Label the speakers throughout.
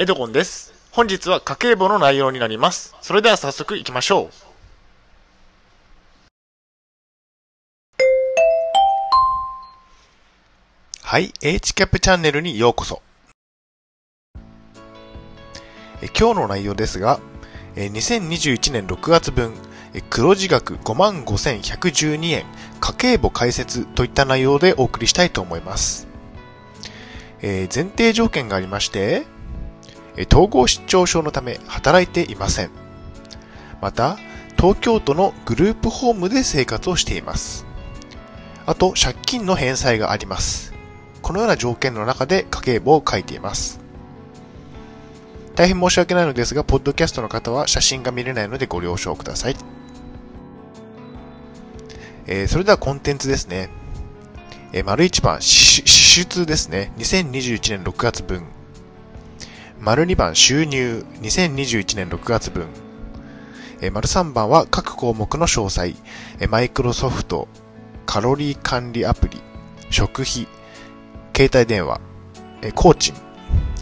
Speaker 1: エドゴンです。本日は家計簿の内容になります。それでは早速行きましょう。はい、HCAP チャンネルにようこそ。え今日の内容ですが、え2021年6月分、黒字額55,112円、家計簿解説といった内容でお送りしたいと思います。えー前提条件がありまして、統合失調症のため働いていません。また、東京都のグループホームで生活をしています。あと、借金の返済があります。このような条件の中で家計簿を書いています。大変申し訳ないのですが、ポッドキャストの方は写真が見れないのでご了承ください。えーそれではコンテンツですね。えー丸1番、支出ですね。2021年6月分。丸2番、収入。2021年6月分。え丸3番は各項目の詳細。えマイクロソフト、カロリー管理アプリ、食費、携帯電話、え工賃、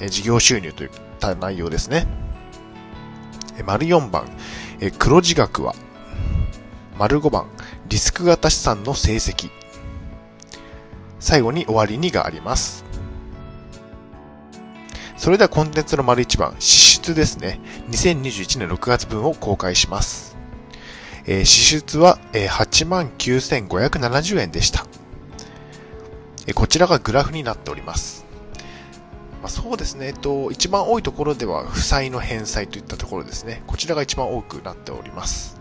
Speaker 1: え事業収入といった内容ですね。え丸4番、え黒字額は。丸5番、リスク型資産の成績。最後に終わりにがあります。それではコンテンツの丸1番、支出ですね。2021年6月分を公開します。えー支出は、えー89,570円でした。えーこちらがグラフになっております。まあ、そうですね、えっと、一番多いところでは、負債の返済といったところですね。こちらが一番多くなっております。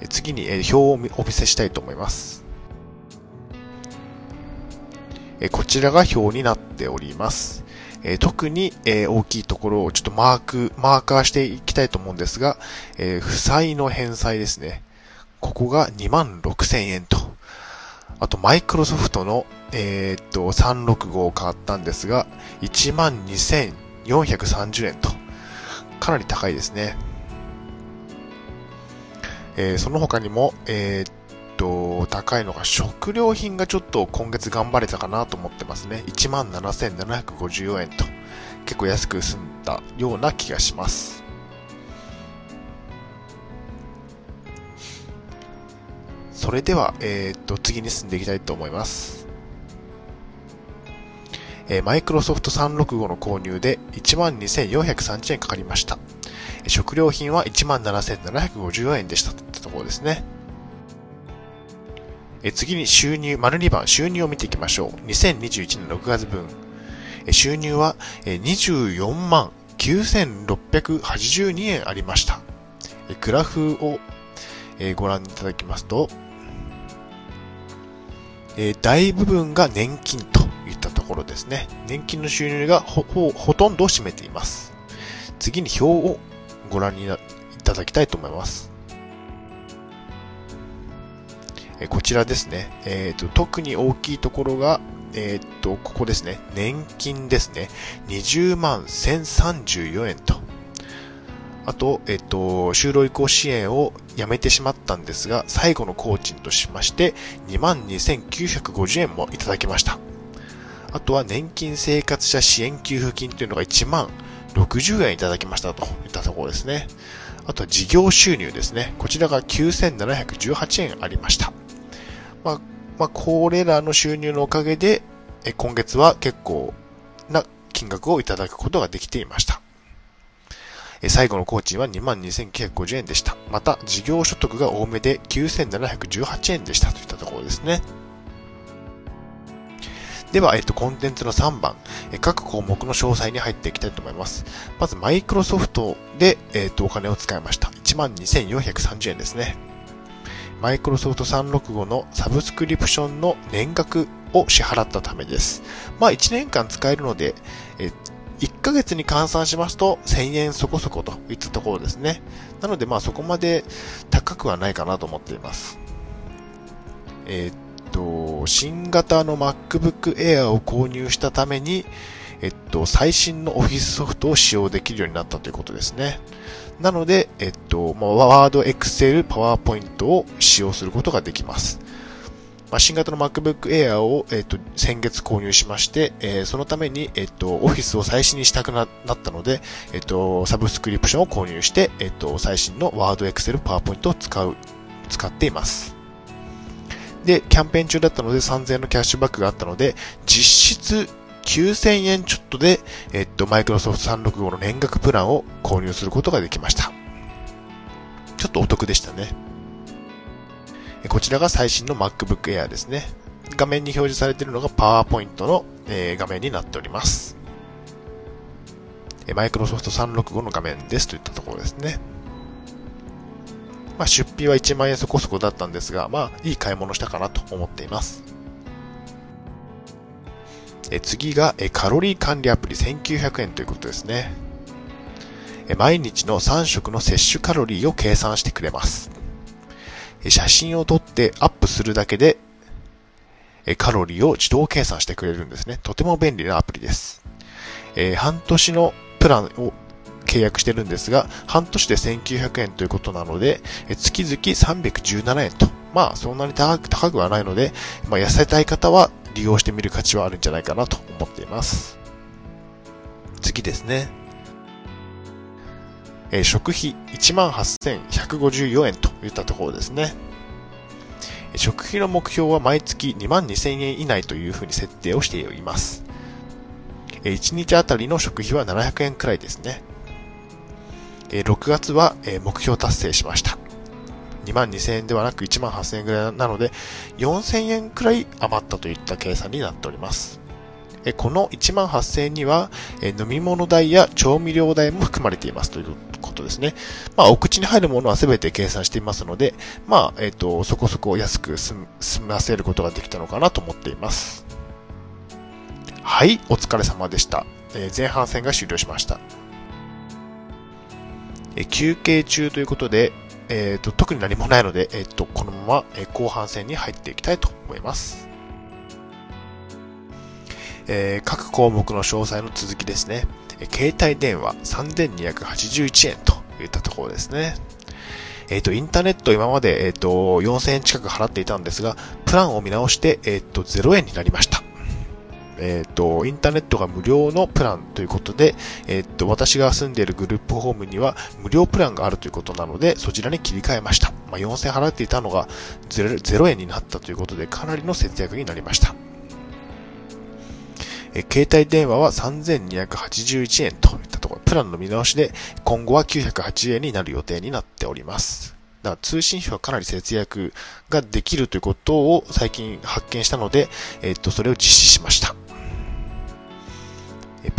Speaker 1: えー次に、えー表をお見せしたいと思います。えこちらが表になっております。え特に、え大きいところをちょっとマーク、マーカーしていきたいと思うんですが、え負債の返済ですね。ここが2万6千円と。あと、マイクロソフトの、えーっと、365を買ったんですが、1万2430円と。かなり高いですね。えーその他にも、えーっと、高いのが食料品がちょっと今月頑張れたかなと思ってますね。17,754円と。結構安く済んだような気がします。それでは、えーっと、次に進んでいきたいと思います。えーマイクロソフト365の購入で12,430円かかりました。食料品は17,754円でしたったところですね。え次に収入、丸2番、収入を見ていきましょう。2021年6月分。え収入はえ24万9682円ありました。えグラフをえご覧いただきますと、え大部分が年金といったところですね。年金の収入がほ、ほ、ほとんどを占めています。次に表をご覧にないただきたいと思います。えこちらですね。えっ、と、特に大きいところが、えっ、と、ここですね。年金ですね。20万1034円と。あと、えっ、と、就労移行支援をやめてしまったんですが、最後の工賃としまして、22,950円もいただきました。あとは年金生活者支援給付金というのが1万60円いただきましたといったところですね。あとは事業収入ですね。こちらが9718円ありました。まあ、まあ、これらの収入のおかげで、え今月は結構な金額をいただくことができていました。え最後の工賃は22,950円でした。また、事業所得が多めで9,718円でしたといったところですね。では、えっと、コンテンツの3番、え各項目の詳細に入っていきたいと思います。まず、マイクロソフトで、えっと、お金を使いました。12,430円ですね。マイクロソフト365のサブスクリプションの年額を支払ったためです。まあ、1年間使えるので、え1ヶ月に換算しますと1000円そこそこといったところですね。なのでまあそこまで高くはないかなと思っています。えーっと、新型の MacBook Air を購入したために、えっと、最新の Office ソフトを使用できるようになったということですね。なので、えっと、まあ、Word、Excel、PowerPoint を使用することができます。まあ、新型の MacBook Air を、えっ、と、先月購入しまして、えー、そのために、えっ、と、オフィスを最新にしたくなったので、えっ、と、サブスクリプションを購入して、えっ、と、最新の Word、Excel、PowerPoint を使う、使っています。で、キャンペーン中だったので3000円のキャッシュバックがあったので、実質9000円ちょっとで、えっと、マイクロソフト365の年額プランを購入することができました。ちょっとお得でしたね。こちらが最新の MacBook Air ですね。画面に表示されているのが PowerPoint の、え画面になっております。マイクロソフト365の画面ですといったところですね。まあ、出費は1万円そこそこだったんですが、まあ、いい買い物したかなと思っています。え次がえカロリー管理アプリ1900円ということですね。え毎日の3食の摂取カロリーを計算してくれます。え写真を撮ってアップするだけでえカロリーを自動計算してくれるんですね。とても便利なアプリです。え半年のプランを契約してるんですが、半年で1900円ということなので、月々317円と。まあ、そんなに高く高くはないので、まあ、痩せたい方は利用してみる価値はあるんじゃないかなと思っています。次ですね。えー、食費18,154円といったところですね。食費の目標は毎月2万2000円以内というふうに設定をしています。1日あたりの食費は700円くらいですね。6月は目標達成しました。2万2000円ではなく1万8000円ぐらいなので、4000円くらい余ったといった計算になっております。この1万8000円には、飲み物代や調味料代も含まれていますということですね。まあ、お口に入るものは全て計算していますので、まあ、えっ、と、そこそこ安く済ませることができたのかなと思っています。はい、お疲れ様でした。え前半戦が終了しました。え休憩中ということで、えっ、ー、と、特に何もないので、えっ、ー、と、このまま、え後半戦に入っていきたいと思います。えー、各項目の詳細の続きですね。携帯電話3281円といったところですね。えっ、ー、と、インターネット今まで、えっ、ー、と、4000円近く払っていたんですが、プランを見直して、えっ、ー、と、0円になりました。えっ、ー、と、インターネットが無料のプランということで、えっ、ー、と、私が住んでいるグループホームには無料プランがあるということなので、そちらに切り替えました。まあ、4000払っていたのが 0, 0円になったということで、かなりの節約になりました。え携帯電話は3281円といったところ、プランの見直しで今後は908円になる予定になっております。だから通信費はかなり節約ができるということを最近発見したので、えっと、それを実施しました。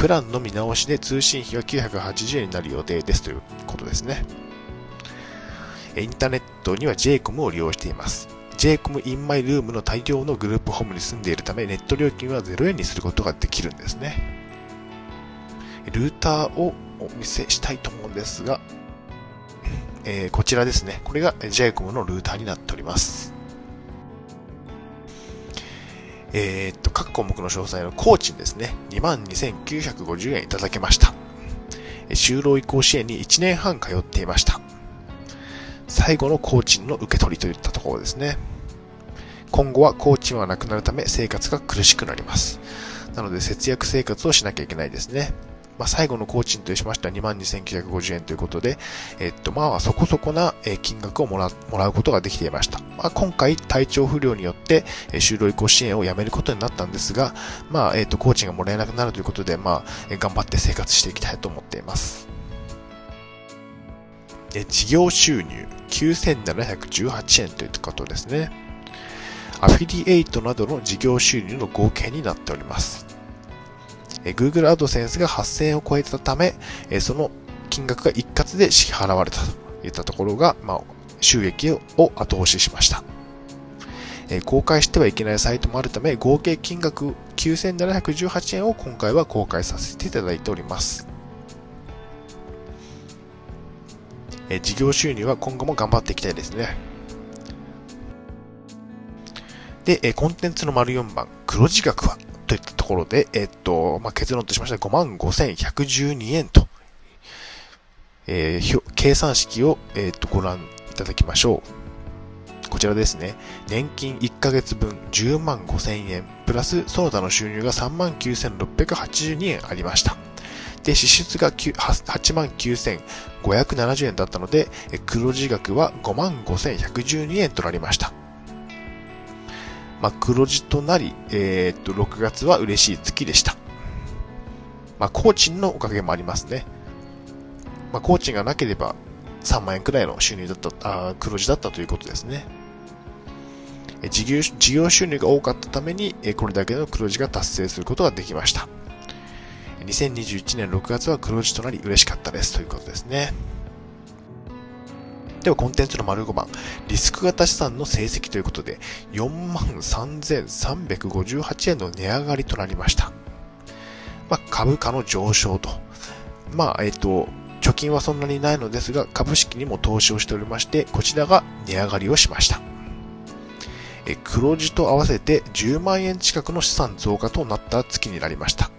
Speaker 1: プランの見直しで通信費は980円になる予定ですということですね。インターネットには JCOM を利用しています。JCOM in my room の大量のグループホームに住んでいるため、ネット料金は0円にすることができるんですね。ルーターをお見せしたいと思うんですが、えー、こちらですね。これが JCOM のルーターになっております。えー、っと、各項目の詳細の工賃ですね。22,950円いただけました。就労移行支援に1年半通っていました。最後の工賃の受け取りといったところですね。今後は工賃はなくなるため生活が苦しくなります。なので節約生活をしなきゃいけないですね。まあ、最後の工賃としましては22,950円ということで、えっと、まあ、そこそこな金額をもらもらうことができていました。まあ、今回、体調不良によって、就労移行支援をやめることになったんですが、まあ、えっと、工賃がもらえなくなるということで、まあ、頑張って生活していきたいと思っています。え事業収入9718円ということですね。アフィリエイトなどの事業収入の合計になっております。Google AdSense が8000円を超えたため、その金額が一括で支払われたといったところが、まあ、収益を後押ししました。公開してはいけないサイトもあるため、合計金額9718円を今回は公開させていただいております。事業収入は今後も頑張っていきたいですね。で、コンテンツの丸4番、黒字額はといったところで、えっと、まあ、結論としまして55,112円と、えー、計算式を、えっと、ご覧いただきましょう。こちらですね。年金1ヶ月分10万5千円、プラスその他の収入が3万9682円ありました。で、支出が8万9570円だったので、黒字額は5万5112円となりました。まあ、黒字となり、えー、っと、6月は嬉しい月でした。まあ、工賃のおかげもありますね。まあ、工賃がなければ3万円くらいの収入だった、あ黒字だったということですね。事業事業収入が多かったために、これだけの黒字が達成することができました。2021年6月は黒字となり嬉しかったですということですね。では、コンテンツの丸5番、リスク型資産の成績ということで、43,358円の値上がりとなりました。まあ、株価の上昇と。まあ、えっ、と、貯金はそんなにないのですが、株式にも投資をしておりまして、こちらが値上がりをしました。え黒字と合わせて10万円近くの資産増加となった月になりました。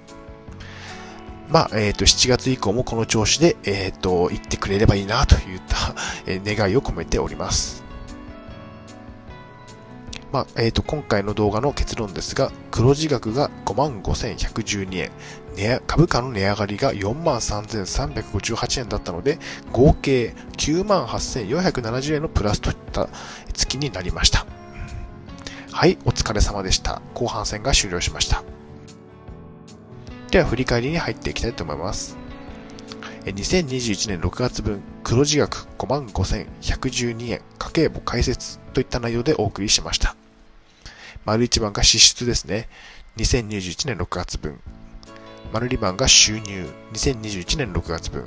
Speaker 1: まあ、えっ、ー、と、7月以降もこの調子で、えっ、ー、と、言ってくれればいいなといった、え願いを込めております。まあ、えっ、と、今回の動画の結論ですが、黒字額が55,112円、株価の値上がりが43,358円だったので、合計98,470円のプラスといった月になりました。はい、お疲れ様でした。後半戦が終了しました。では、振り返りに入っていきたいと思います。2021年6月分、黒字額55,112円、家計簿解説といった内容でお送りしました。丸1番が支出ですね。2021年6月分。丸2番が収入。2021年6月分。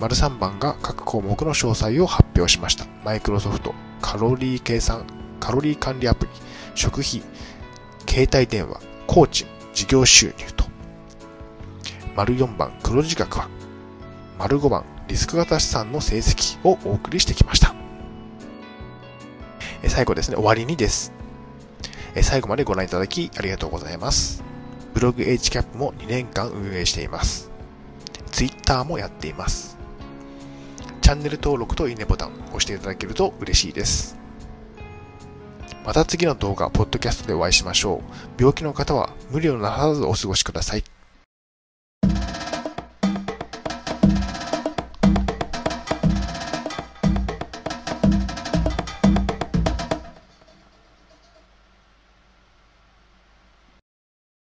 Speaker 1: 丸3番が各項目の詳細を発表しました。マイクロソフト、カロリー計算、カロリー管理アプリ、食費、携帯電話、工賃、事業収入。丸4番、黒字額は。丸5番、リスク型資産の成績をお送りしてきました。最後ですね、終わりにです。最後までご覧いただきありがとうございます。ブログ HCAP も2年間運営しています。Twitter もやっています。チャンネル登録といいねボタンを押していただけると嬉しいです。また次の動画、ポッドキャストでお会いしましょう。病気の方は無理をなさらずお過ごしください。